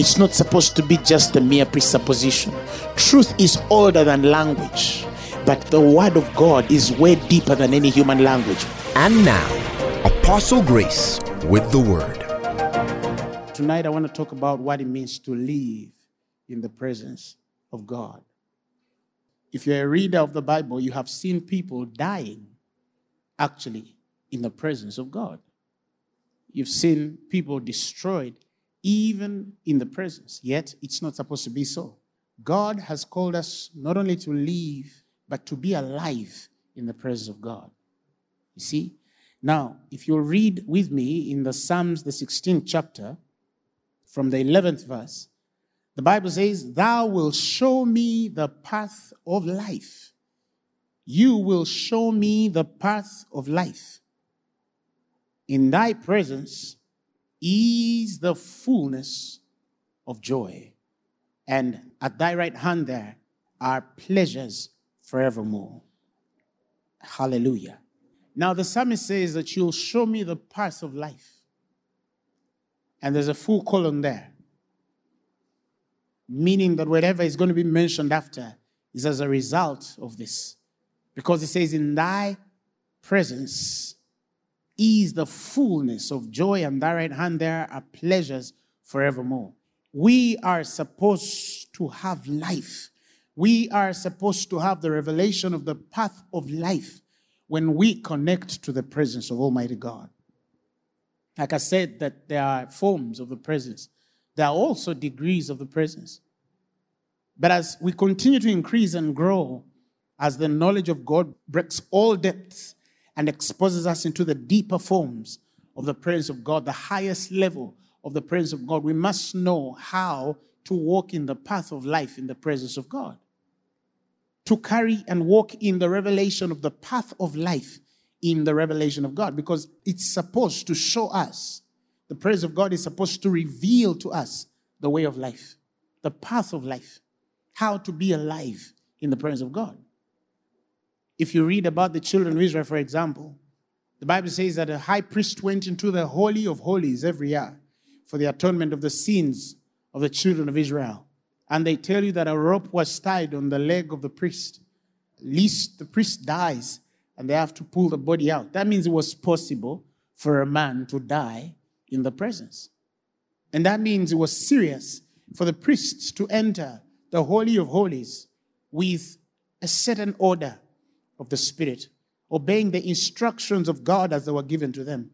It's not supposed to be just a mere presupposition. Truth is older than language, but the word of God is way deeper than any human language. And now, Apostle Grace with the word. Tonight, I want to talk about what it means to live in the presence of God. If you're a reader of the Bible, you have seen people dying actually in the presence of God. You've seen people destroyed even in the presence, yet it's not supposed to be so. God has called us not only to live, but to be alive in the presence of God. You see? Now, if you'll read with me in the Psalms, the 16th chapter, from the 11th verse, the Bible says, Thou wilt show me the path of life. You will show me the path of life. In thy presence is the fullness of joy. And at thy right hand there are pleasures forevermore. Hallelujah. Now, the psalmist says that you'll show me the path of life. And there's a full column there, meaning that whatever is going to be mentioned after is as a result of this. Because it says, In thy presence is the fullness of joy, and thy right hand there are pleasures forevermore. We are supposed to have life. We are supposed to have the revelation of the path of life when we connect to the presence of Almighty God. Like I said, that there are forms of the presence, there are also degrees of the presence. But as we continue to increase and grow, as the knowledge of God breaks all depths and exposes us into the deeper forms of the presence of God, the highest level of the presence of God, we must know how to walk in the path of life in the presence of God. To carry and walk in the revelation of the path of life in the revelation of God, because it's supposed to show us, the presence of God is supposed to reveal to us the way of life, the path of life, how to be alive in the presence of God. If you read about the children of Israel, for example, the Bible says that a high priest went into the Holy of Holies every year for the atonement of the sins of the children of Israel. And they tell you that a rope was tied on the leg of the priest, lest the priest dies and they have to pull the body out. That means it was possible for a man to die in the presence. And that means it was serious for the priests to enter the Holy of Holies with a certain order of the Spirit, obeying the instructions of God as they were given to them,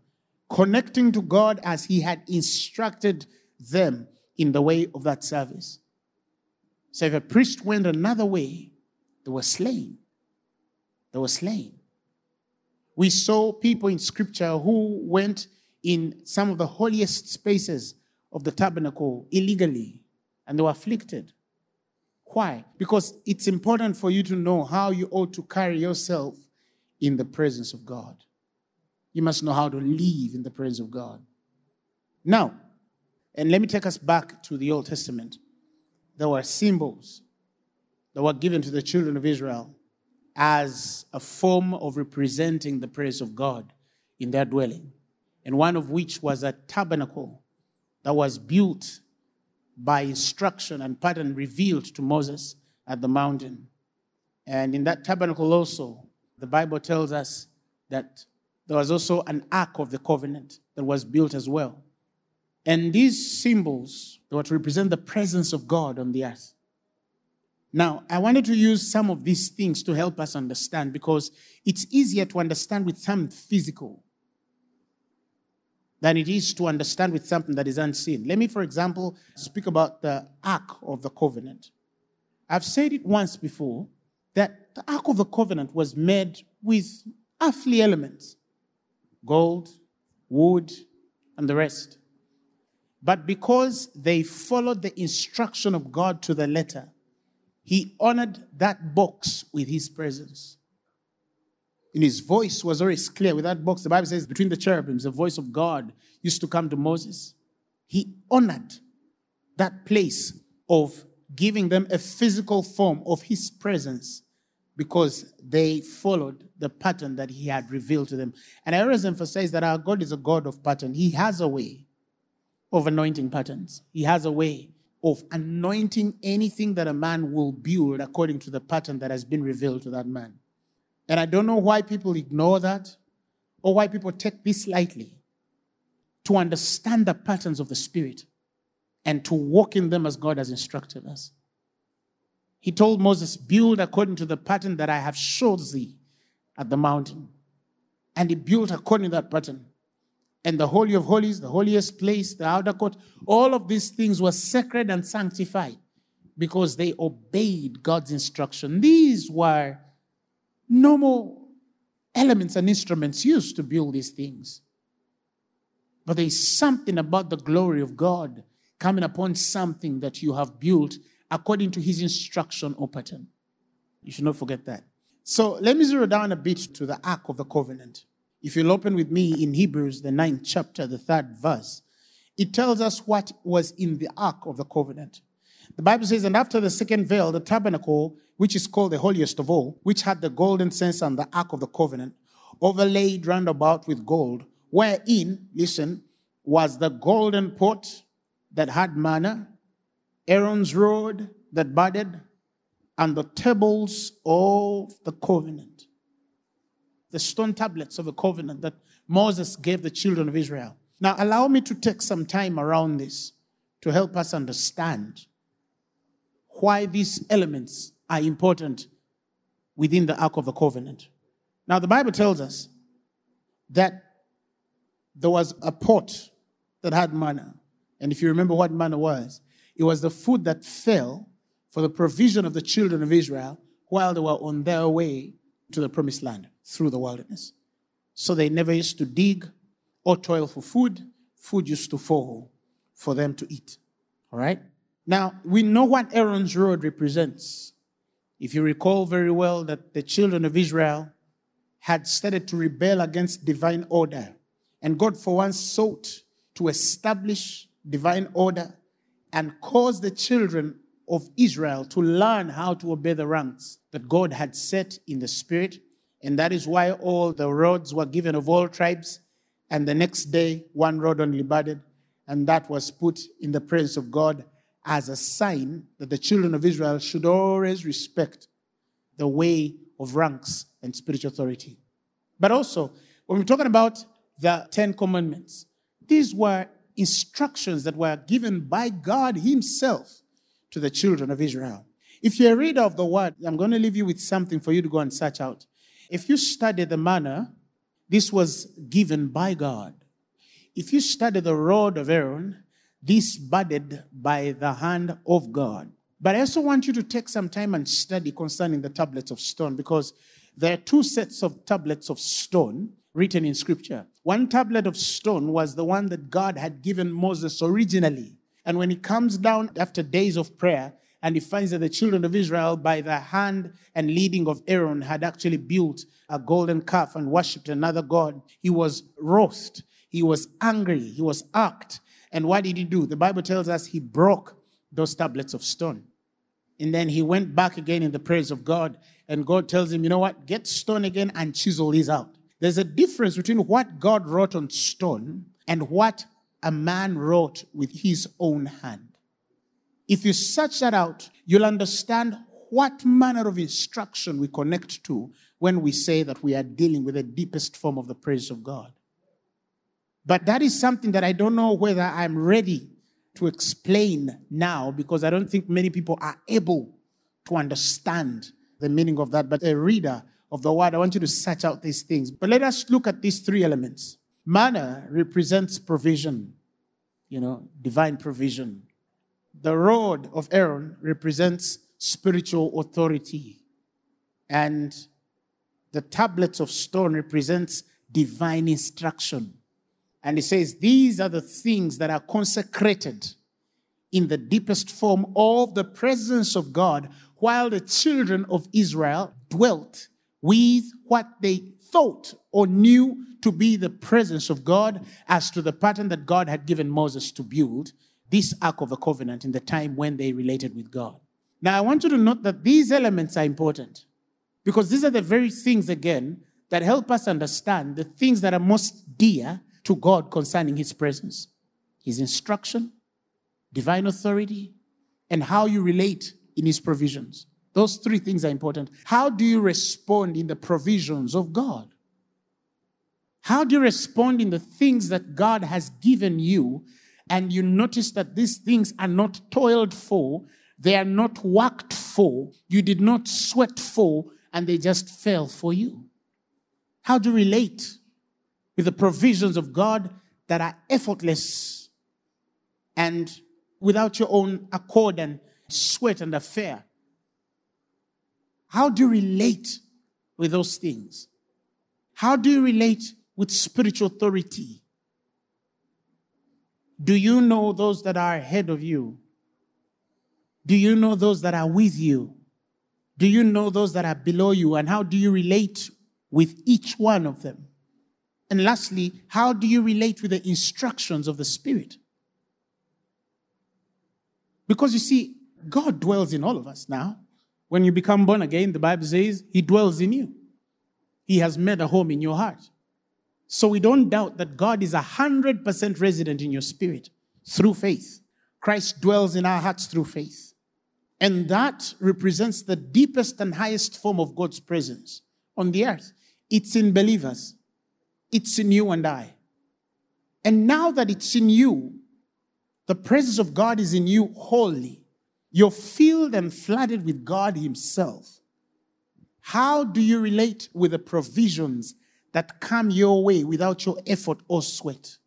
connecting to God as He had instructed them in the way of that service. So if a priest went another way, they were slain. They were slain. We saw people in scripture who went in some of the holiest spaces of the tabernacle illegally and they were afflicted. Why? Because it's important for you to know how you ought to carry yourself in the presence of God. You must know how to live in the presence of God. Now, and let me take us back to the Old Testament. There were symbols that were given to the children of Israel as a form of representing the presence of God in their dwelling, and one of which was a tabernacle that was built by instruction and pattern revealed to Moses at the mountain. And in that tabernacle also, the Bible tells us that there was also an ark of the covenant that was built as well. And these symbols were to represent the presence of God on the earth. Now, I wanted to use some of these things to help us understand because it's easier to understand with something physical than it is to understand with something that is unseen. Let me, for example, speak about the Ark of the Covenant. I've said it once before that the Ark of the Covenant was made with earthly elements gold, wood, and the rest. But because they followed the instruction of God to the letter, he honored that box with his presence. And his voice was always clear with that box. The Bible says, between the cherubims, the voice of God used to come to Moses. He honored that place of giving them a physical form of his presence because they followed the pattern that he had revealed to them. And I always emphasize that our God is a God of pattern. He has a way of anointing patterns, He has a way of anointing anything that a man will build according to the pattern that has been revealed to that man. And I don't know why people ignore that or why people take this lightly to understand the patterns of the Spirit and to walk in them as God has instructed us. He told Moses, Build according to the pattern that I have showed thee at the mountain. And he built according to that pattern. And the Holy of Holies, the holiest place, the outer court, all of these things were sacred and sanctified because they obeyed God's instruction. These were normal elements and instruments used to build these things. But there is something about the glory of God coming upon something that you have built according to his instruction or pattern. You should not forget that. So let me zero down a bit to the Ark of the Covenant. If you'll open with me in Hebrews, the ninth chapter, the third verse, it tells us what was in the Ark of the Covenant. The Bible says, And after the second veil, the tabernacle, which is called the holiest of all, which had the golden censer and the Ark of the Covenant, overlaid round about with gold, wherein, listen, was the golden pot that had manna, Aaron's rod that budded, and the tables of the covenant. The stone tablets of the covenant that Moses gave the children of Israel. Now, allow me to take some time around this to help us understand why these elements are important within the Ark of the Covenant. Now, the Bible tells us that there was a pot that had manna. And if you remember what manna was, it was the food that fell for the provision of the children of Israel while they were on their way to the promised land through the wilderness. So they never used to dig or toil for food. Food used to fall for them to eat. All right? Now, we know what Aaron's rod represents. If you recall very well that the children of Israel had started to rebel against divine order, and God for once sought to establish divine order and cause the children of Israel to learn how to obey the ranks that God had set in the spirit. And that is why all the rods were given of all tribes. And the next day, one rod only budded. And that was put in the presence of God as a sign that the children of Israel should always respect the way of ranks and spiritual authority. But also, when we're talking about the Ten Commandments, these were instructions that were given by God Himself to the children of Israel. If you're a reader of the word, I'm going to leave you with something for you to go and search out. If you study the manna, this was given by God. If you study the rod of Aaron, this budded by the hand of God. But I also want you to take some time and study concerning the tablets of stone because there are two sets of tablets of stone written in scripture. One tablet of stone was the one that God had given Moses originally. And when he comes down after days of prayer, and he finds that the children of Israel, by the hand and leading of Aaron, had actually built a golden calf and worshipped another God. He was wroth, he was angry, he was irked. And what did he do? The Bible tells us he broke those tablets of stone. And then he went back again in the praise of God. And God tells him, you know what? Get stone again and chisel these out. There's a difference between what God wrote on stone and what a man wrote with his own hand. If you search that out, you'll understand what manner of instruction we connect to when we say that we are dealing with the deepest form of the praise of God. But that is something that I don't know whether I'm ready to explain now because I don't think many people are able to understand the meaning of that. But a reader of the word, I want you to search out these things. But let us look at these three elements. Manna represents provision, you know, divine provision. The rod of Aaron represents spiritual authority. And the tablets of stone represents divine instruction. And he says, These are the things that are consecrated in the deepest form of the presence of God while the children of Israel dwelt with what they thought or knew to be the presence of God as to the pattern that God had given Moses to build this Ark of the Covenant in the time when they related with God. Now, I want you to note that these elements are important because these are the very things, again, that help us understand the things that are most dear to God concerning His presence His instruction, divine authority, and how you relate in His provisions. Those three things are important. How do you respond in the provisions of God? How do you respond in the things that God has given you? And you notice that these things are not toiled for, they are not worked for, you did not sweat for, and they just fell for you. How do you relate with the provisions of God that are effortless and without your own accord and sweat and affair? How do you relate with those things? How do you relate with spiritual authority? Do you know those that are ahead of you? Do you know those that are with you? Do you know those that are below you? And how do you relate with each one of them? And lastly, how do you relate with the instructions of the Spirit? Because you see, God dwells in all of us now. When you become born again, the Bible says He dwells in you. He has made a home in your heart. So we don't doubt that God is 100% resident in your spirit through faith. Christ dwells in our hearts through faith. And that represents the deepest and highest form of God's presence on the earth. It's in believers, it's in you and I. And now that it's in you, the presence of God is in you wholly. You're filled and flooded with God Himself. How do you relate with the provisions that come your way without your effort or sweat?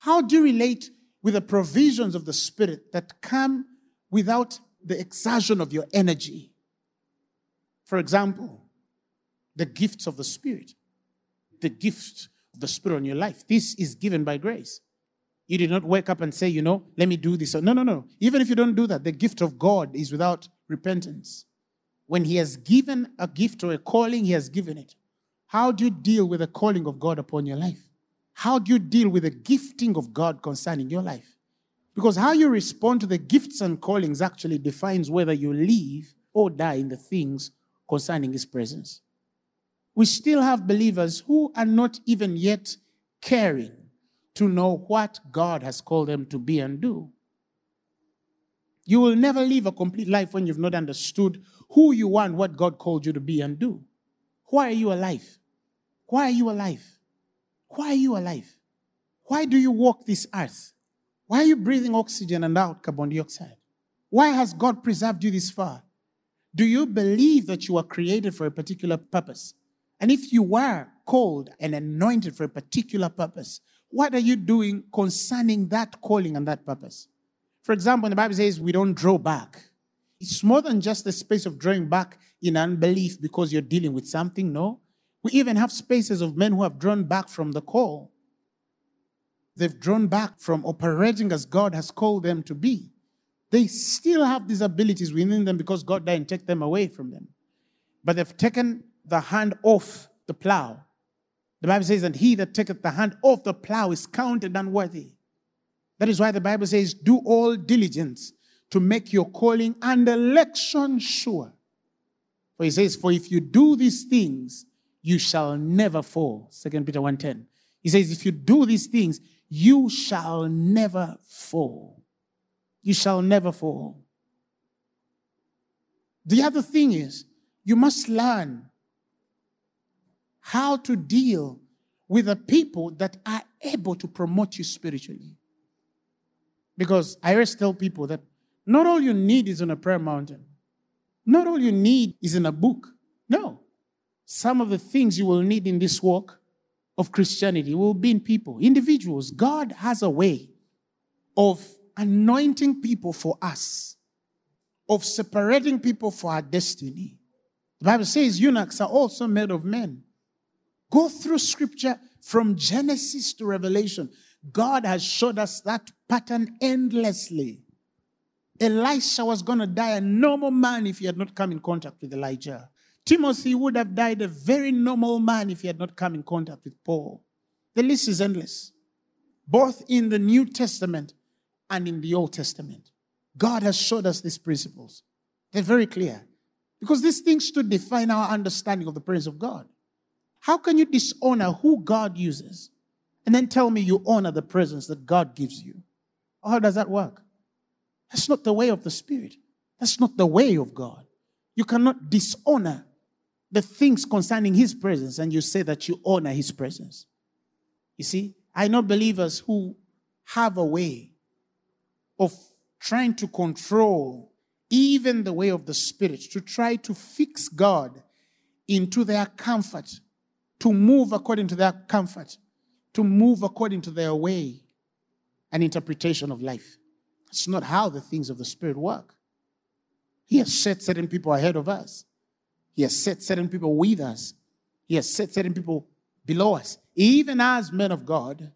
How do you relate with the provisions of the Spirit that come without the exertion of your energy? For example, the gifts of the Spirit, the gift of the Spirit on your life. This is given by grace. You did not wake up and say, you know, let me do this. No, no, no. Even if you don't do that, the gift of God is without repentance. When He has given a gift or a calling, He has given it. How do you deal with the calling of God upon your life? How do you deal with the gifting of God concerning your life? Because how you respond to the gifts and callings actually defines whether you live or die in the things concerning His presence. We still have believers who are not even yet caring to know what God has called them to be and do. You will never live a complete life when you've not understood who you are and what God called you to be and do. Why are you alive? Why are you alive? Why are you alive? Why do you walk this earth? Why are you breathing oxygen and out carbon dioxide? Why has God preserved you this far? Do you believe that you were created for a particular purpose? And if you were called and anointed for a particular purpose, what are you doing concerning that calling and that purpose? For example, the Bible says we don't draw back. It's more than just the space of drawing back in unbelief because you're dealing with something. No. We even have spaces of men who have drawn back from the call. They've drawn back from operating as God has called them to be. They still have these abilities within them because God didn't take them away from them. But they've taken the hand off the plow. The Bible says, and he that taketh the hand off the plow is counted unworthy. That is why the Bible says, do all diligence to make your calling and election sure. For he says, for if you do these things, you shall never fall. Second Peter 1:10. He says, if you do these things, you shall never fall. You shall never fall. The other thing is, you must learn how to deal with the people that are able to promote you spiritually. Because I always tell people that not all you need is on a prayer mountain. Not all you need is in a book. No some of the things you will need in this walk of Christianity will be in people, individuals. God has a way of anointing people for us, of separating people for our destiny. The Bible says eunuchs are also made of men. Go through scripture from Genesis to Revelation. God has showed us that pattern endlessly. Elisha was going to die a normal man if he had not come in contact with Elijah. Timothy would have died a very normal man if he had not come in contact with Paul. The list is endless, both in the New Testament and in the Old Testament. God has showed us these principles. They're very clear because these things should define our understanding of the presence of God. How can you dishonor who God uses and then tell me you honor the presence that God gives you? How does that work? That's not the way of the Spirit. That's not the way of God. You cannot dishonor the things concerning His presence and you say that you honor His presence. You see, I know believers who have a way of trying to control even the way of the Spirit, to try to fix God into their comfort, to move according to their comfort, to move according to their way and interpretation of life. It's not how the things of the Spirit work. He has set certain people ahead of us. He has set certain people with us. He has set certain people below us. Even as men of God,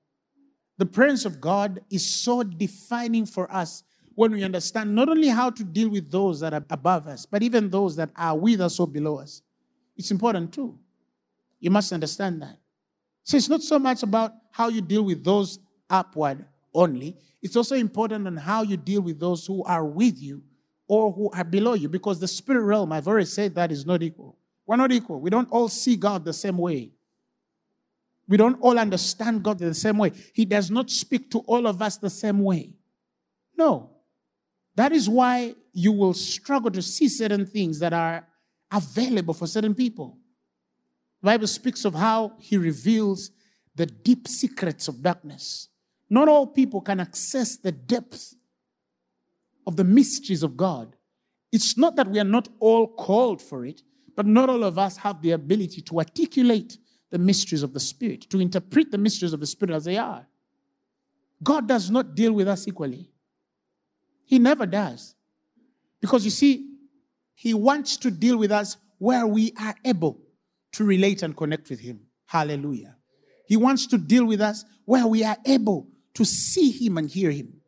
the presence of God is so defining for us when we understand not only how to deal with those that are above us, but even those that are with us or below us. It's important too. You must understand that. So it's not so much about how you deal with those upward only, it's also important on how you deal with those who are with you or who are below you because the spirit realm, I've already said that is not equal. We're not equal. We don't all see God the same way. We don't all understand God the same way. He does not speak to all of us the same way. No. That is why you will struggle to see certain things that are available for certain people. The Bible speaks of how he reveals the deep secrets of darkness. Not all people can access the depth of the mysteries of God. It's not that we are not all called for it, but not all of us have the ability to articulate the mysteries of the Spirit, to interpret the mysteries of the Spirit as they are. God does not deal with us equally. He never does. Because you see, He wants to deal with us where we are able to relate and connect with Him. Hallelujah. He wants to deal with us where we are able to see Him and hear Him.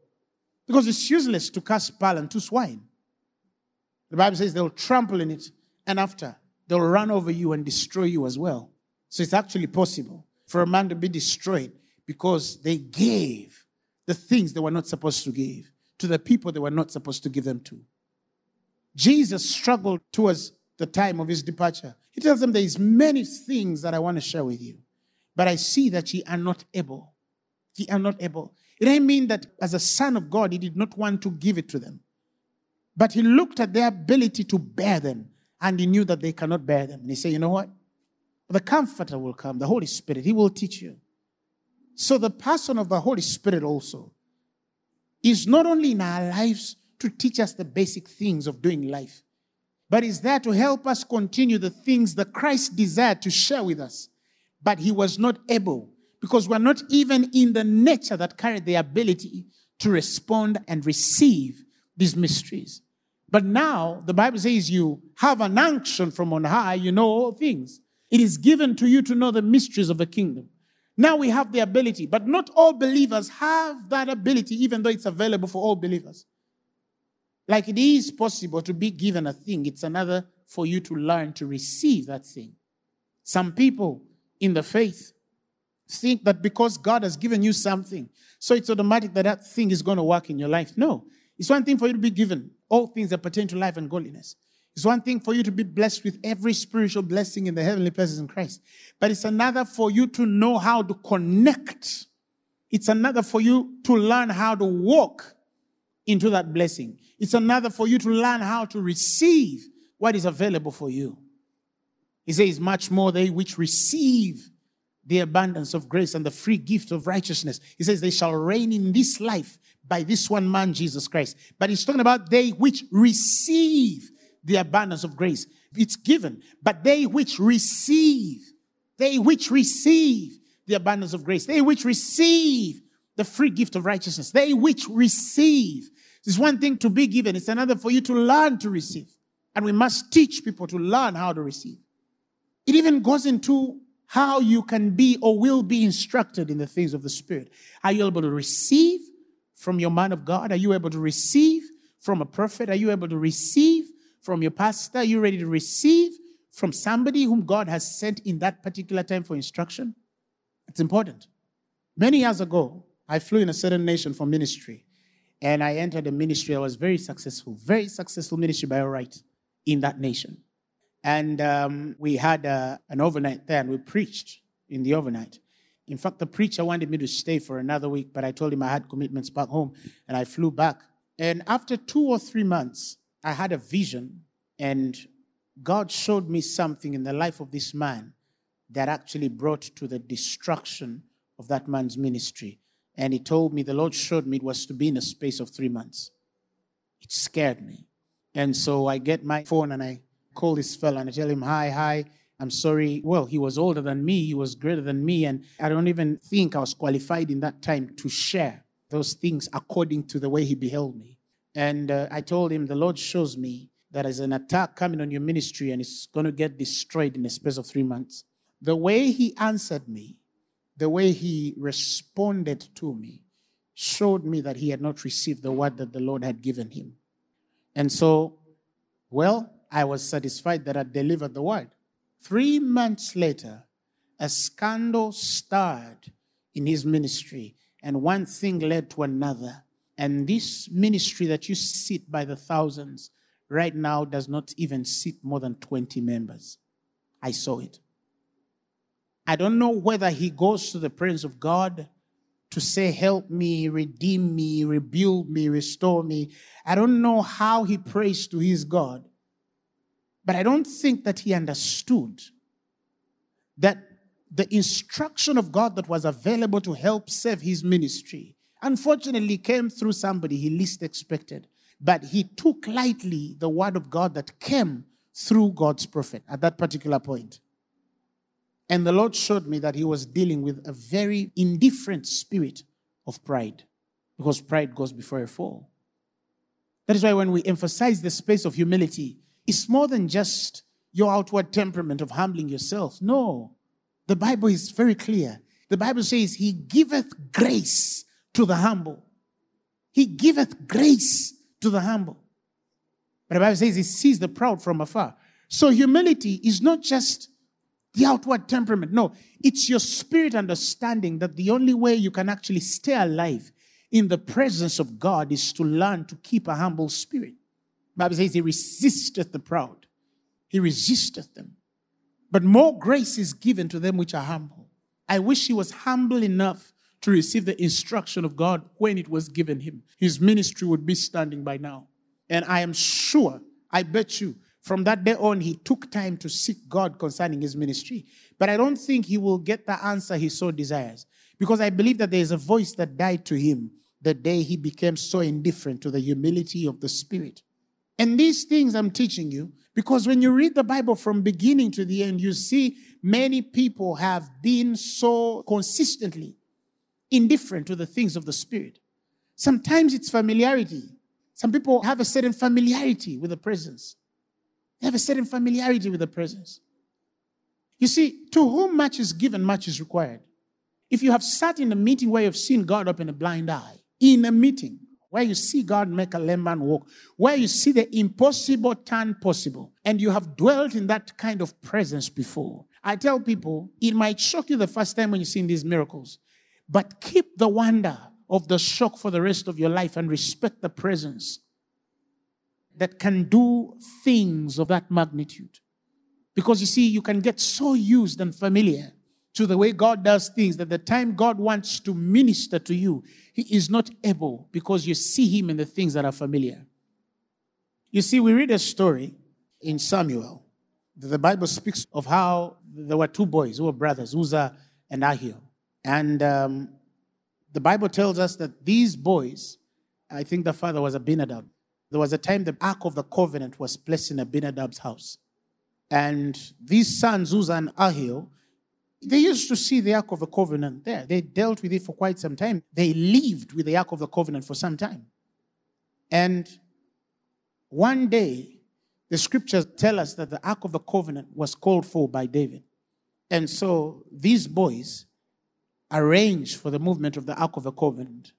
Because it's useless to cast pearl and two swine. The Bible says they'll trample in it, and after, they'll run over you and destroy you as well. So it's actually possible for a man to be destroyed because they gave the things they were not supposed to give to the people they were not supposed to give them to. Jesus struggled towards the time of his departure. He tells them there is many things that I want to share with you, but I see that ye are not able. Ye are not able. It didn't mean that as a son of God, he did not want to give it to them. But he looked at their ability to bear them and he knew that they cannot bear them. And he said, You know what? The Comforter will come, the Holy Spirit. He will teach you. So the person of the Holy Spirit also is not only in our lives to teach us the basic things of doing life, but is there to help us continue the things that Christ desired to share with us, but he was not able because we're not even in the nature that carried the ability to respond and receive these mysteries. But now the Bible says you have an unction from on high, you know all things. It is given to you to know the mysteries of the kingdom. Now we have the ability, but not all believers have that ability, even though it's available for all believers. Like it is possible to be given a thing, it's another for you to learn to receive that thing. Some people in the faith think that because God has given you something, so it's automatic that that thing is going to work in your life. No. It's one thing for you to be given all things that pertain to life and godliness. It's one thing for you to be blessed with every spiritual blessing in the heavenly places in Christ. But it's another for you to know how to connect. It's another for you to learn how to walk into that blessing. It's another for you to learn how to receive what is available for you. He says, much more they which receive the abundance of grace and the free gift of righteousness. He says, they shall reign in this life by this one man, Jesus Christ. But he's talking about they which receive the abundance of grace. It's given, but they which receive, they which receive the abundance of grace, they which receive the free gift of righteousness, they which receive. It's one thing to be given, it's another for you to learn to receive. And we must teach people to learn how to receive. It even goes into how you can be or will be instructed in the things of the Spirit. Are you able to receive from your man of God? Are you able to receive from a prophet? Are you able to receive from your pastor? Are you ready to receive from somebody whom God has sent in that particular time for instruction? It's important. Many years ago, I flew in a certain nation for ministry, and I entered a ministry I was very successful, very successful ministry by all right in that nation. And um, we had uh, an overnight there, and we preached in the overnight. In fact, the preacher wanted me to stay for another week, but I told him I had commitments back home, and I flew back. And after two or three months, I had a vision, and God showed me something in the life of this man that actually brought to the destruction of that man's ministry. And he told me, the Lord showed me it was to be in a space of three months. It scared me. And so I get my phone and I call this fella and I tell him, Hi, hi, I'm sorry. Well, he was older than me, he was greater than me, and I don't even think I was qualified in that time to share those things according to the way he beheld me. And uh, I told him, The Lord shows me that there's an attack coming on your ministry and it's going to get destroyed in a space of three months. The way he answered me, the way he responded to me, showed me that he had not received the word that the Lord had given him. And so, well, I was satisfied that I delivered the word. Three months later, a scandal started in his ministry, and one thing led to another. And this ministry that you sit by the thousands right now does not even sit more than 20 members. I saw it. I don't know whether he goes to the presence of God to say, Help me, redeem me, rebuild me, restore me. I don't know how he prays to his God. But I don't think that he understood that the instruction of God that was available to help save his ministry, unfortunately, came through somebody he least expected. But he took lightly the word of God that came through God's prophet at that particular point. And the Lord showed me that he was dealing with a very indifferent spirit of pride, because pride goes before a fall. That is why when we emphasize the space of humility, it's more than just your outward temperament of humbling yourself. No. The Bible is very clear. The Bible says, He giveth grace to the humble. He giveth grace to the humble. But the Bible says He sees the proud from afar. So humility is not just the outward temperament. No, it's your spirit understanding that the only way you can actually stay alive in the presence of God is to learn to keep a humble spirit. Bible says he resisteth the proud. He resisteth them. But more grace is given to them which are humble. I wish he was humble enough to receive the instruction of God when it was given him. His ministry would be standing by now. And I am sure, I bet you, from that day on, he took time to seek God concerning his ministry. But I don't think he will get the answer he so desires. Because I believe that there is a voice that died to him the day he became so indifferent to the humility of the Spirit. And these things I'm teaching you because when you read the Bible from beginning to the end, you see many people have been so consistently indifferent to the things of the Spirit. Sometimes it's familiarity. Some people have a certain familiarity with the presence. They have a certain familiarity with the presence. You see, to whom much is given, much is required. If you have sat in a meeting where you've seen God open a blind eye, in a meeting, where you see God make a lame man walk, where you see the impossible turn possible, and you have dwelt in that kind of presence before. I tell people, it might shock you the first time when you see these miracles, but keep the wonder of the shock for the rest of your life and respect the presence that can do things of that magnitude. Because you see, you can get so used and familiar to the way God does things that the time God wants to minister to you, He is not able because you see Him in the things that are familiar. You see, we read a story in Samuel. The Bible speaks of how there were two boys who were brothers, Uzzah and Ahio. And um, the Bible tells us that these boys, I think the father was Abinadab. There was a time the Ark of the Covenant was placed in Abinadab's house. And these sons, Uzzah and Ahio, they used to see the Ark of the Covenant there. They dealt with it for quite some time. They lived with the Ark of the Covenant for some time. And one day, the scriptures tell us that the Ark of the Covenant was called for by David. And so these boys arranged for the movement of the Ark of the Covenant.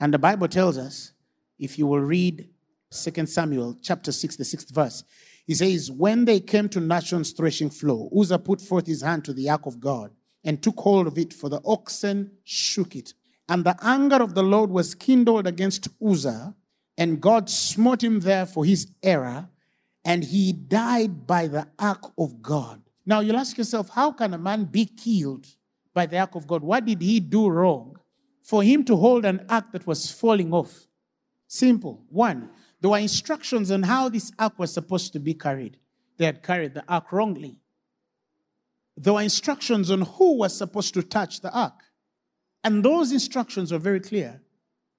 And the Bible tells us, if you will read 2 Samuel chapter 6, the sixth verse. He says, When they came to Nachon's threshing floor, Uzzah put forth his hand to the ark of God and took hold of it, for the oxen shook it. And the anger of the Lord was kindled against Uzzah, and God smote him there for his error, and he died by the ark of God. Now you'll ask yourself, how can a man be killed by the ark of God? What did he do wrong for him to hold an ark that was falling off? Simple. One, there were instructions on how this ark was supposed to be carried. They had carried the ark wrongly. There were instructions on who was supposed to touch the ark. And those instructions were very clear.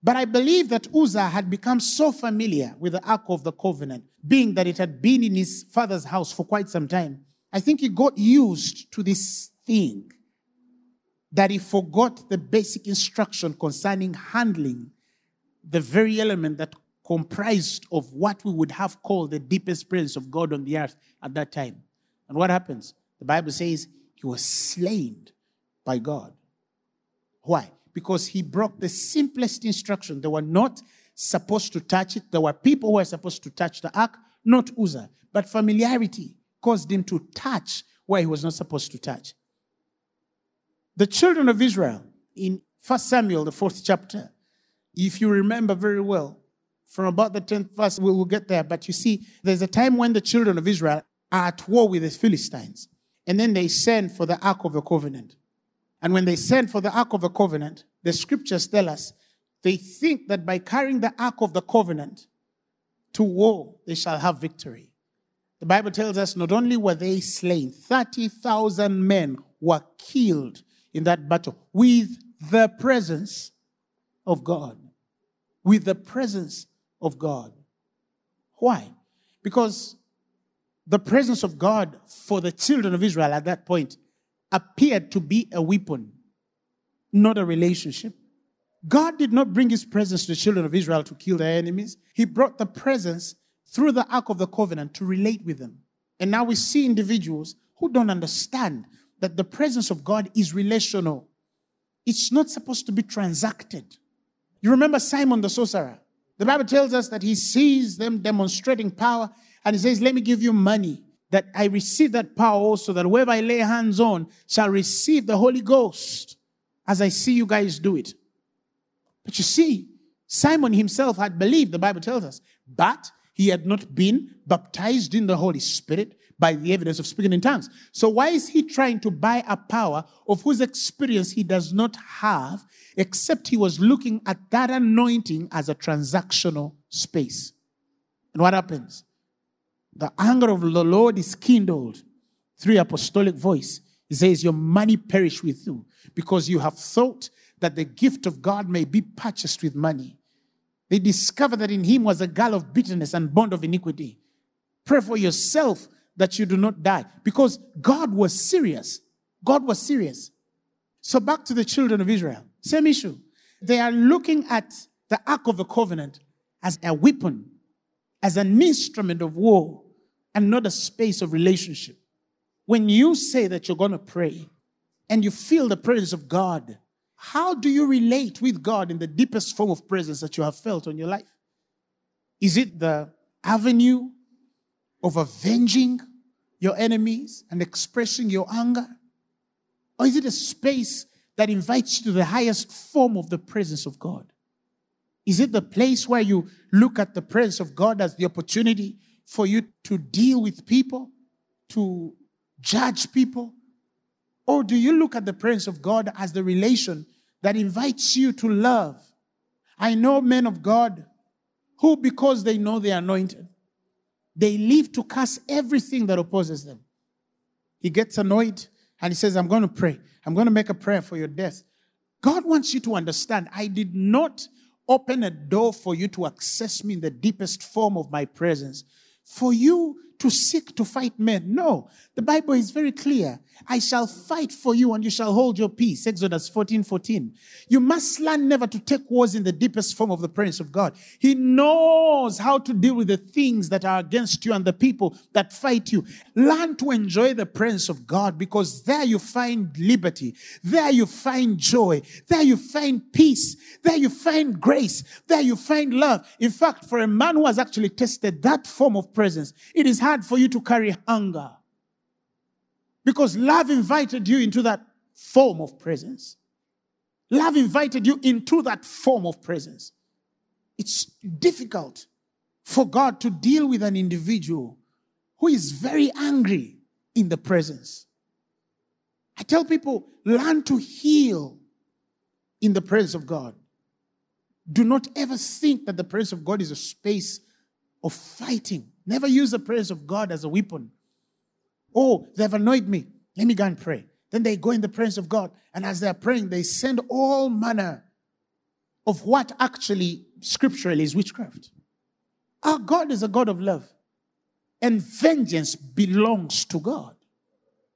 But I believe that Uzzah had become so familiar with the Ark of the Covenant, being that it had been in his father's house for quite some time. I think he got used to this thing that he forgot the basic instruction concerning handling the very element that comprised of what we would have called the deepest presence of God on the earth at that time. And what happens? The Bible says he was slain by God. Why? Because he broke the simplest instruction. They were not supposed to touch it. There were people who were supposed to touch the ark, not Uzzah. But familiarity caused him to touch where he was not supposed to touch. The children of Israel in 1 Samuel, the fourth chapter, if you remember very well, from about the 10th verse, we will get there. But you see, there's a time when the children of Israel are at war with the Philistines. And then they send for the Ark of the Covenant. And when they send for the Ark of the Covenant, the scriptures tell us they think that by carrying the Ark of the Covenant to war, they shall have victory. The Bible tells us not only were they slain, 30,000 men were killed in that battle with the presence of God. With the presence of God. Why? Because the presence of God for the children of Israel at that point appeared to be a weapon, not a relationship. God did not bring his presence to the children of Israel to kill their enemies. He brought the presence through the Ark of the Covenant to relate with them. And now we see individuals who don't understand that the presence of God is relational. It's not supposed to be transacted. You remember Simon the sorcerer? The Bible tells us that he sees them demonstrating power and he says, Let me give you money that I receive that power also, that whoever I lay hands on shall receive the Holy Ghost as I see you guys do it. But you see, Simon himself had believed, the Bible tells us, but he had not been baptized in the Holy Spirit by the evidence of speaking in tongues. So why is he trying to buy a power of whose experience he does not have, except he was looking at that anointing as a transactional space? And what happens? The anger of the Lord is kindled through apostolic voice. He says, Your money perish with you because you have thought that the gift of God may be purchased with money. They discovered that in him was a gall of bitterness and bond of iniquity. Pray for yourself that you do not die. Because God was serious. God was serious. So back to the children of Israel. Same issue. They are looking at the Ark of the Covenant as a weapon, as an instrument of war, and not a space of relationship. When you say that you're going to pray and you feel the presence of God, how do you relate with God in the deepest form of presence that you have felt on your life? Is it the avenue of avenging your enemies and expressing your anger? Or is it a space that invites you to the highest form of the presence of God? Is it the place where you look at the presence of God as the opportunity for you to deal with people, to judge people? Or do you look at the presence of God as the relation that invites you to love? I know men of God who, because they know they are anointed, they live to cast everything that opposes them. He gets annoyed and he says, I'm going to pray. I'm going to make a prayer for your death. God wants you to understand, I did not open a door for you to access me in the deepest form of my presence, for you to seek to fight men. No, the Bible is very clear. I shall fight for you and you shall hold your peace. Exodus 14 14. You must learn never to take wars in the deepest form of the presence of God. He knows how to deal with the things that are against you and the people that fight you. Learn to enjoy the presence of God because there you find liberty. There you find joy. There you find peace. There you find grace. There you find love. In fact, for a man who has actually tested that form of presence, it is hard for you to carry hunger. Because love invited you into that form of presence. Love invited you into that form of presence. It's difficult for God to deal with an individual who is very angry in the presence. I tell people, learn to heal in the presence of God. Do not ever think that the presence of God is a space of fighting. Never use the presence of God as a weapon. Oh, they've annoyed me. Let me go and pray. Then they go in the presence of God. And as they're praying, they send all manner of what actually scripturally is witchcraft. Our God is a God of love. And vengeance belongs to God.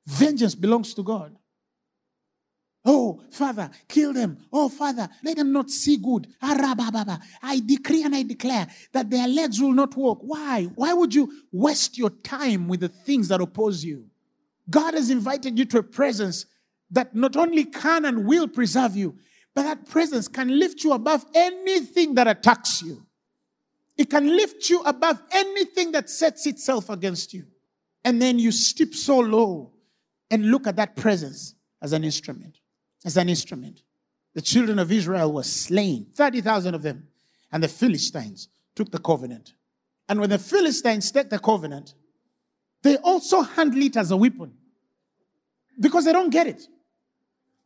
Vengeance belongs to God. Oh, Father, kill them. Oh, Father, let them not see good. I decree and I declare that their legs will not walk. Why? Why would you waste your time with the things that oppose you? God has invited you to a presence that not only can and will preserve you, but that presence can lift you above anything that attacks you. It can lift you above anything that sets itself against you. And then you stoop so low and look at that presence as an instrument as an instrument. The children of Israel were slain, 30,000 of them, and the Philistines took the covenant. And when the Philistines take the covenant, they also handle it as a weapon because they don't get it.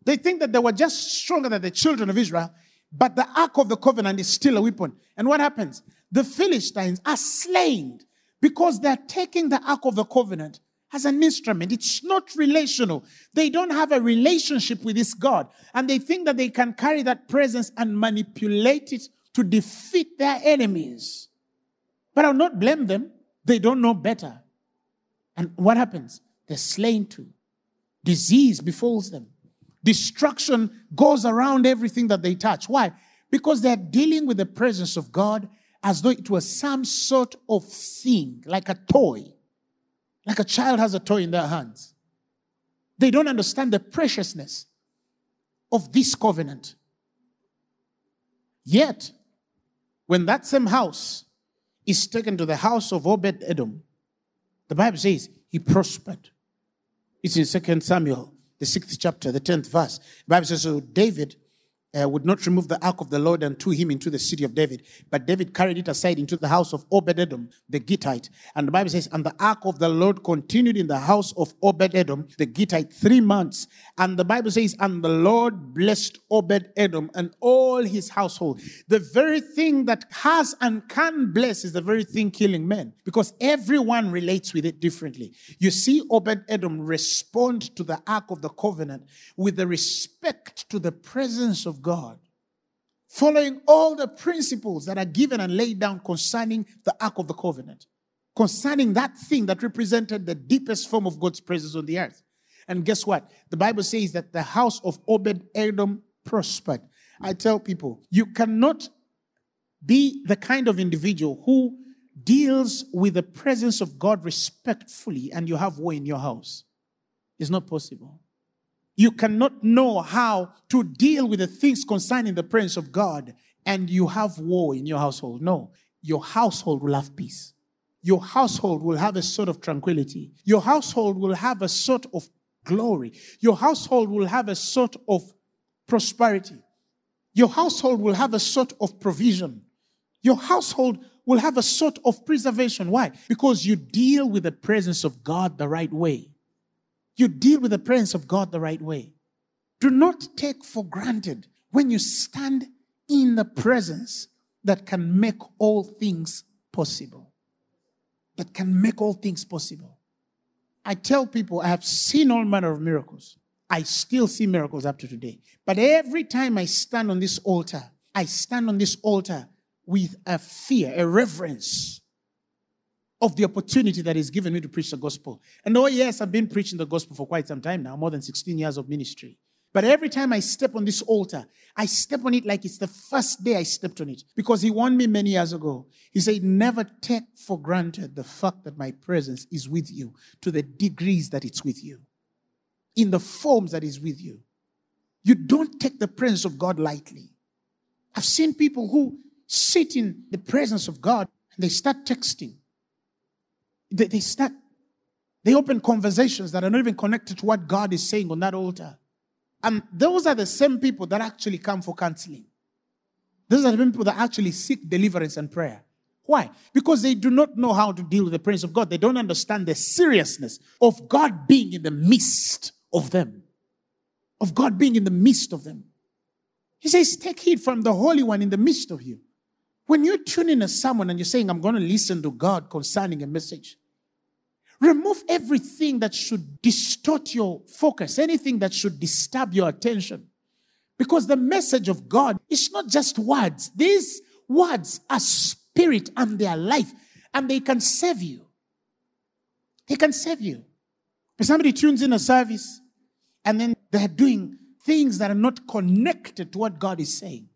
They think that they were just stronger than the children of Israel, but the Ark of the Covenant is still a weapon. And what happens? The Philistines are slain because they're taking the Ark of the Covenant as an instrument. It's not relational. They don't have a relationship with this God. And they think that they can carry that presence and manipulate it to defeat their enemies. But I'll not blame them. They don't know better. And what happens? They're slain too. Disease befalls them. Destruction goes around everything that they touch. Why? Because they're dealing with the presence of God as though it was some sort of thing, like a toy like a child has a toy in their hands. They don't understand the preciousness of this covenant. Yet, when that same house is taken to the house of Obed Edom, the Bible says he prospered. It's in Second Samuel, the sixth chapter, the tenth verse. The Bible says, So David uh, would not remove the ark of the Lord and took him into the city of David. But David carried it aside into the house of Obed-Edom, the Gittite. And the Bible says, and the ark of the Lord continued in the house of Obed-Edom, the Gittite, three months. And the Bible says, and the Lord blessed Obed-Edom and all his household. The very thing that has and can bless is the very thing killing men, because everyone relates with it differently. You see Obed-Edom respond to the ark of the covenant with the respect to the presence of God, following all the principles that are given and laid down concerning the Ark of the Covenant, concerning that thing that represented the deepest form of God's presence on the earth. And guess what? The Bible says that the house of Obed Edom prospered. I tell people, you cannot be the kind of individual who deals with the presence of God respectfully and you have war in your house. It's not possible you cannot know how to deal with the things concerning the presence of God and you have war in your household. No, your household will have peace. Your household will have a sort of tranquility. Your household will have a sort of glory. Your household will have a sort of prosperity. Your household will have a sort of provision. Your household will have a sort of preservation. Why? Because you deal with the presence of God the right way you deal with the presence of God the right way. Do not take for granted when you stand in the presence that can make all things possible. That can make all things possible. I tell people I have seen all manner of miracles. I still see miracles up to today. But every time I stand on this altar, I stand on this altar with a fear, a reverence of the opportunity that is given me to preach the gospel. And oh, yes, I've been preaching the gospel for quite some time now, more than 16 years of ministry. But every time I step on this altar, I step on it like it's the first day I stepped on it. Because he warned me many years ago. He said, Never take for granted the fact that my presence is with you to the degrees that it's with you, in the forms that is with you. You don't take the presence of God lightly. I've seen people who sit in the presence of God and they start texting. They, they start, they open conversations that are not even connected to what God is saying on that altar. And those are the same people that actually come for counseling. Those are the people that actually seek deliverance and prayer. Why? Because they do not know how to deal with the presence of God. They don't understand the seriousness of God being in the midst of them, of God being in the midst of them. He says, Take heed from the Holy One in the midst of you. When you tune in a sermon and you're saying, I'm going to listen to God concerning a message, remove everything that should distort your focus, anything that should disturb your attention. Because the message of God is not just words, these words are spirit and they are life, and they can save you. They can save you. If somebody tunes in a service and then they're doing things that are not connected to what God is saying.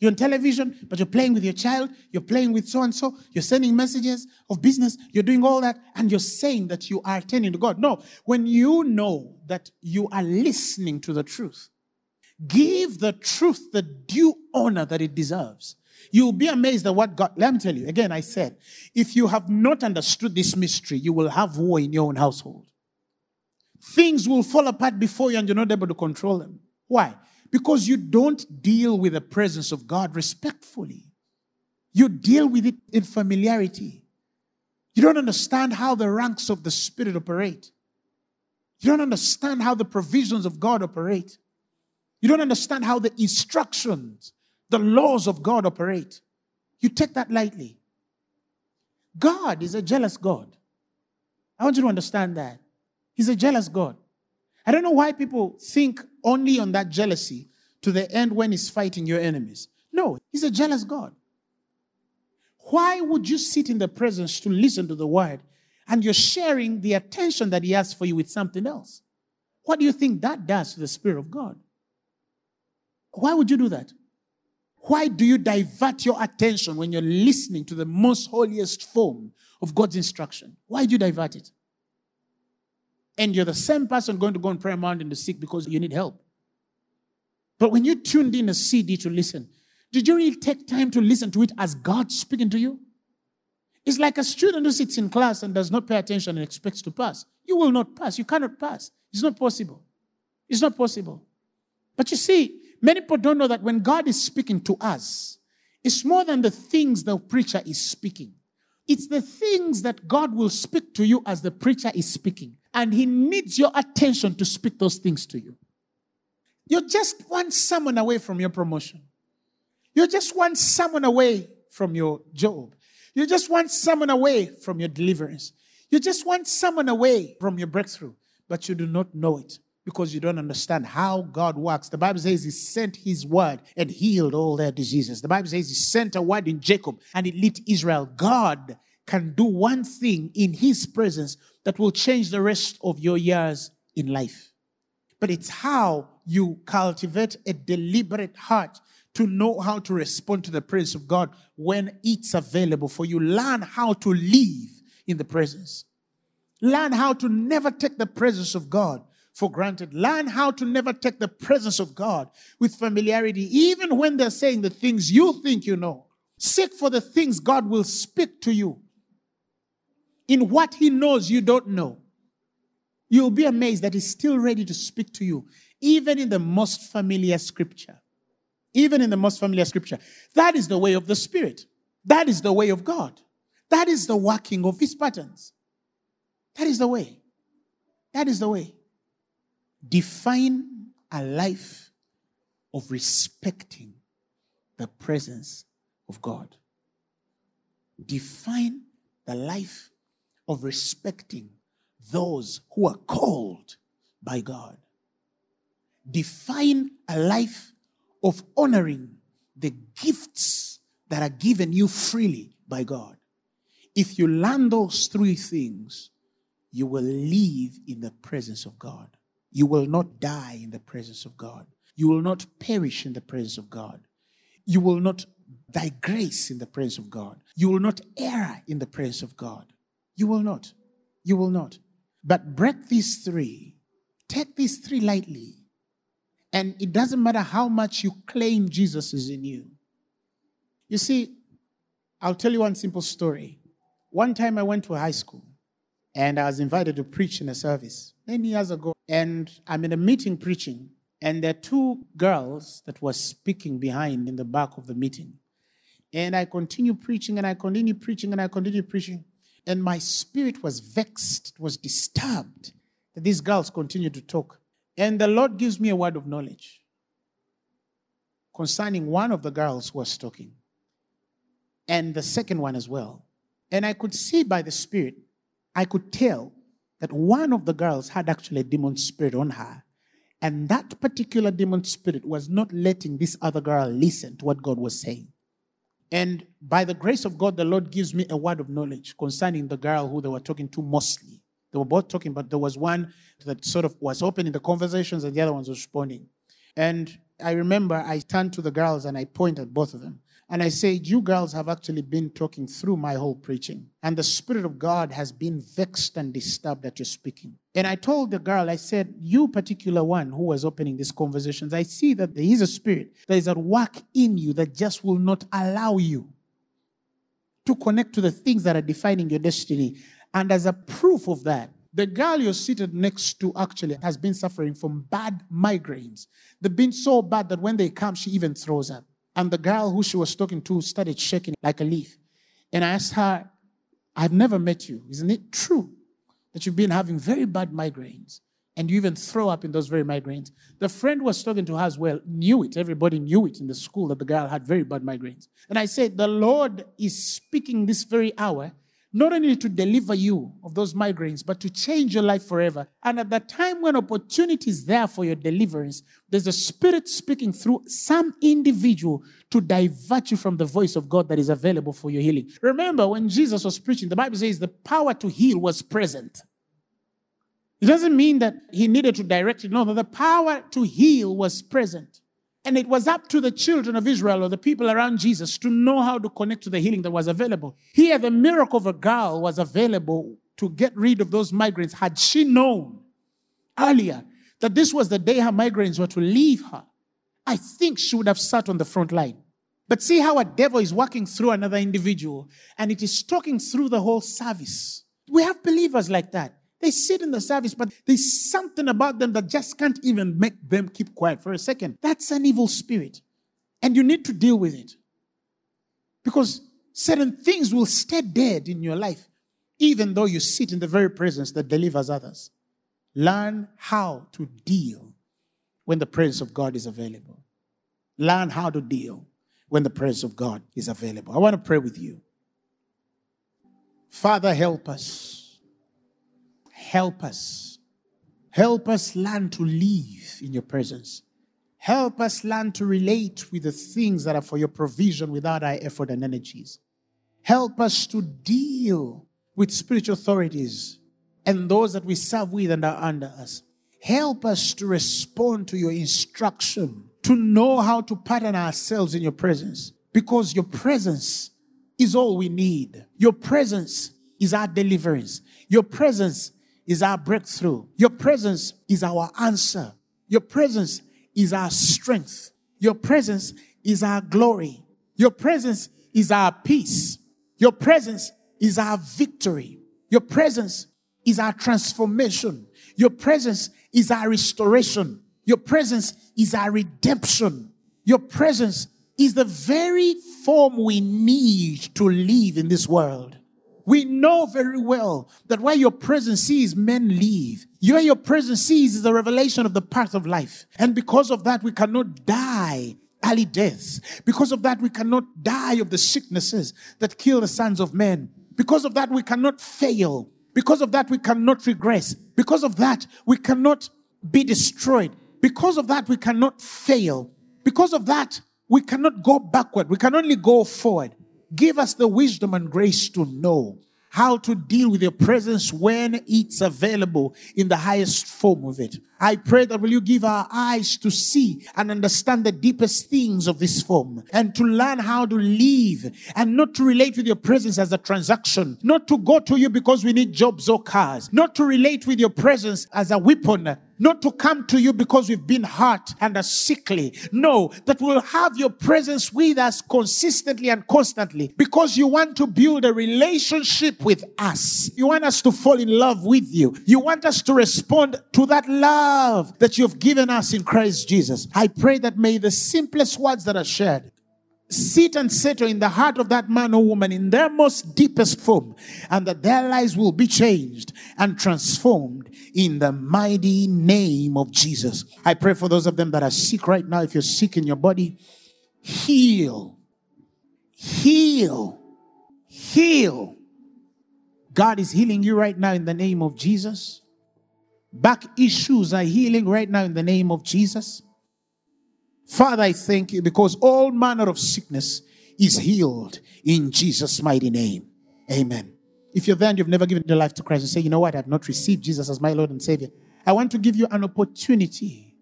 You're on television, but you're playing with your child, you're playing with so and so, you're sending messages of business, you're doing all that, and you're saying that you are attending to God. No, when you know that you are listening to the truth, give the truth the due honor that it deserves. You'll be amazed at what God, let me tell you, again, I said, if you have not understood this mystery, you will have war in your own household. Things will fall apart before you and you're not able to control them. Why? Because you don't deal with the presence of God respectfully. You deal with it in familiarity. You don't understand how the ranks of the Spirit operate. You don't understand how the provisions of God operate. You don't understand how the instructions, the laws of God operate. You take that lightly. God is a jealous God. I want you to understand that. He's a jealous God. I don't know why people think only on that jealousy to the end when he's fighting your enemies. No, he's a jealous God. Why would you sit in the presence to listen to the word and you're sharing the attention that he has for you with something else? What do you think that does to the Spirit of God? Why would you do that? Why do you divert your attention when you're listening to the most holiest form of God's instruction? Why do you divert it? And you're the same person going to go on prayer mountain to seek because you need help. But when you tuned in a CD to listen, did you really take time to listen to it as God speaking to you? It's like a student who sits in class and does not pay attention and expects to pass. You will not pass. You cannot pass. It's not possible. It's not possible. But you see, many people don't know that when God is speaking to us, it's more than the things the preacher is speaking. It's the things that God will speak to you as the preacher is speaking. And He needs your attention to speak those things to you. You're just one someone away from your promotion. You're just one someone away from your job. You just want someone away from your deliverance. You just want someone away from your breakthrough, but you do not know it because you don't understand how God works. The Bible says He sent His word and healed all their diseases. The Bible says He sent a word in Jacob and it lit Israel. God can do one thing in His presence that will change the rest of your years in life. But it's how you cultivate a deliberate heart to know how to respond to the presence of God when it's available for you. Learn how to live in the presence. Learn how to never take the presence of God for granted. Learn how to never take the presence of God with familiarity, even when they're saying the things you think you know. Seek for the things God will speak to you in what he knows you don't know, you'll be amazed that he's still ready to speak to you, even in the most familiar scripture. Even in the most familiar scripture. That is the way of the Spirit. That is the way of God. That is the working of his patterns. That is the way. That is the way. Define a life of respecting the presence of God. Define the life of respecting those who are called by God. Define a life of honoring the gifts that are given you freely by God. If you learn those three things, you will live in the presence of God. You will not die in the presence of God. You will not perish in the presence of God. You will not digress in the presence of God. You will not err in the presence of God. You will not. You will not. But break these three. Take these three lightly. And it doesn't matter how much you claim Jesus is in you. You see, I'll tell you one simple story. One time I went to a high school and I was invited to preach in a service many years ago. And I'm in a meeting preaching, and there are two girls that were speaking behind in the back of the meeting. And I continue preaching and I continue preaching and I continue preaching. And my spirit was vexed, it was disturbed that these girls continued to talk. And the Lord gives me a word of knowledge concerning one of the girls who was talking and the second one as well. And I could see by the Spirit, I could tell that one of the girls had actually a demon spirit on her. And that particular demon spirit was not letting this other girl listen to what God was saying. And by the grace of God, the Lord gives me a word of knowledge concerning the girl who they were talking to mostly. They were both talking, but there was one that sort of was opening the conversations and the other one was responding. And I remember I turned to the girls and I pointed at both of them. And I said, You girls have actually been talking through my whole preaching. And the Spirit of God has been vexed and disturbed that you're speaking. And I told the girl, I said, You particular one who was opening these conversations, I see that there is a spirit that is at work in you that just will not allow you to connect to the things that are defining your destiny. And as a proof of that, the girl you're seated next to actually has been suffering from bad migraines. They've been so bad that when they come, she even throws up. And the girl who she was talking to started shaking like a leaf. And I asked her, I've never met you. Isn't it true that you've been having very bad migraines and you even throw up in those very migraines? The friend was talking to her as well, knew it. Everybody knew it in the school that the girl had very bad migraines. And I said, The Lord is speaking this very hour not only to deliver you of those migraines, but to change your life forever. And at the time when opportunity is there for your deliverance, there's a spirit speaking through some individual to divert you from the voice of God that is available for your healing. Remember, when Jesus was preaching, the Bible says the power to heal was present. It doesn't mean that he needed to direct it. No, the power to heal was present. And it was up to the children of Israel or the people around Jesus to know how to connect to the healing that was available. Here, the miracle of a girl was available to get rid of those migraines. Had she known earlier that this was the day her migraines were to leave her, I think she would have sat on the front line. But see how a devil is working through another individual and it is talking through the whole service. We have believers like that. They sit in the service, but there's something about them that just can't even make them keep quiet for a second. That's an evil spirit. And you need to deal with it. Because certain things will stay dead in your life, even though you sit in the very presence that delivers others. Learn how to deal when the presence of God is available. Learn how to deal when the presence of God is available. I want to pray with you. Father, help us Help us. Help us learn to live in your presence. Help us learn to relate with the things that are for your provision without our effort and energies. Help us to deal with spiritual authorities and those that we serve with and are under us. Help us to respond to your instruction, to know how to pattern ourselves in your presence, because your presence is all we need. Your presence is our deliverance. Your presence is our breakthrough. Your presence is our answer. Your presence is our strength. Your presence is our glory. Your presence is our peace. Your presence is our victory. Your presence is our transformation. Your presence is our restoration. Your presence is our redemption. Your presence is the very form we need to live in this world. We know very well that where your presence sees men leave, where your presence sees is a revelation of the path of life. And because of that, we cannot die early deaths. Because of that, we cannot die of the sicknesses that kill the sons of men. Because of that, we cannot fail. Because of that, we cannot regress. Because of that, we cannot be destroyed. Because of that, we cannot fail. Because of that, we cannot go backward. We can only go forward. Give us the wisdom and grace to know how to deal with your presence when it's available in the highest form of it. I pray that will you give our eyes to see and understand the deepest things of this form and to learn how to live and not to relate with your presence as a transaction, not to go to you because we need jobs or cars, not to relate with your presence as a weapon not to come to you because we've been hurt and are sickly. No, that we'll have your presence with us consistently and constantly because you want to build a relationship with us. You want us to fall in love with you. You want us to respond to that love that you've given us in Christ Jesus. I pray that may the simplest words that are shared sit and settle in the heart of that man or woman in their most deepest form, and that their lives will be changed and transformed in the mighty name of Jesus. I pray for those of them that are sick right now. If you're sick in your body, heal, heal, heal. God is healing you right now in the name of Jesus. Back issues are healing right now in the name of Jesus. Father, I thank you because all manner of sickness is healed in Jesus' mighty name. Amen. If you're there and you've never given your life to Christ and say, you know what, I've not received Jesus as my Lord and Savior, I want to give you an opportunity.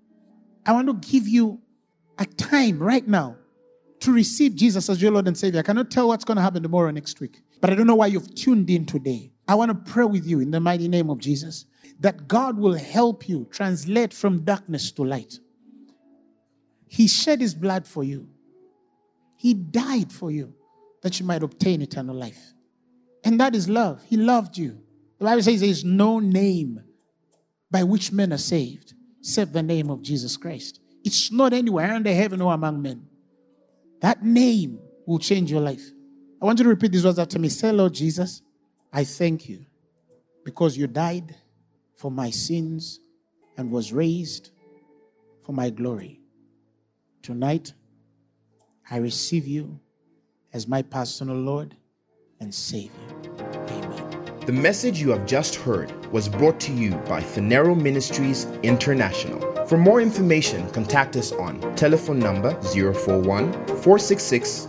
I want to give you a time right now to receive Jesus as your Lord and Savior. I cannot tell what's going to happen tomorrow or next week, but I don't know why you've tuned in today. I want to pray with you in the mighty name of Jesus that God will help you translate from darkness to light. He shed his blood for you. He died for you that you might obtain eternal life. And that is love. He loved you. The Bible says there is no name by which men are saved except the name of Jesus Christ. It's not anywhere under heaven or among men. That name will change your life. I want you to repeat these words after me. Say, Lord Jesus, I thank you because you died for my sins and was raised for my glory. Tonight, I receive you as my personal Lord and Savior. Amen. The message you have just heard was brought to you by Phaneroo Ministries International. For more information, contact us on telephone number 041 466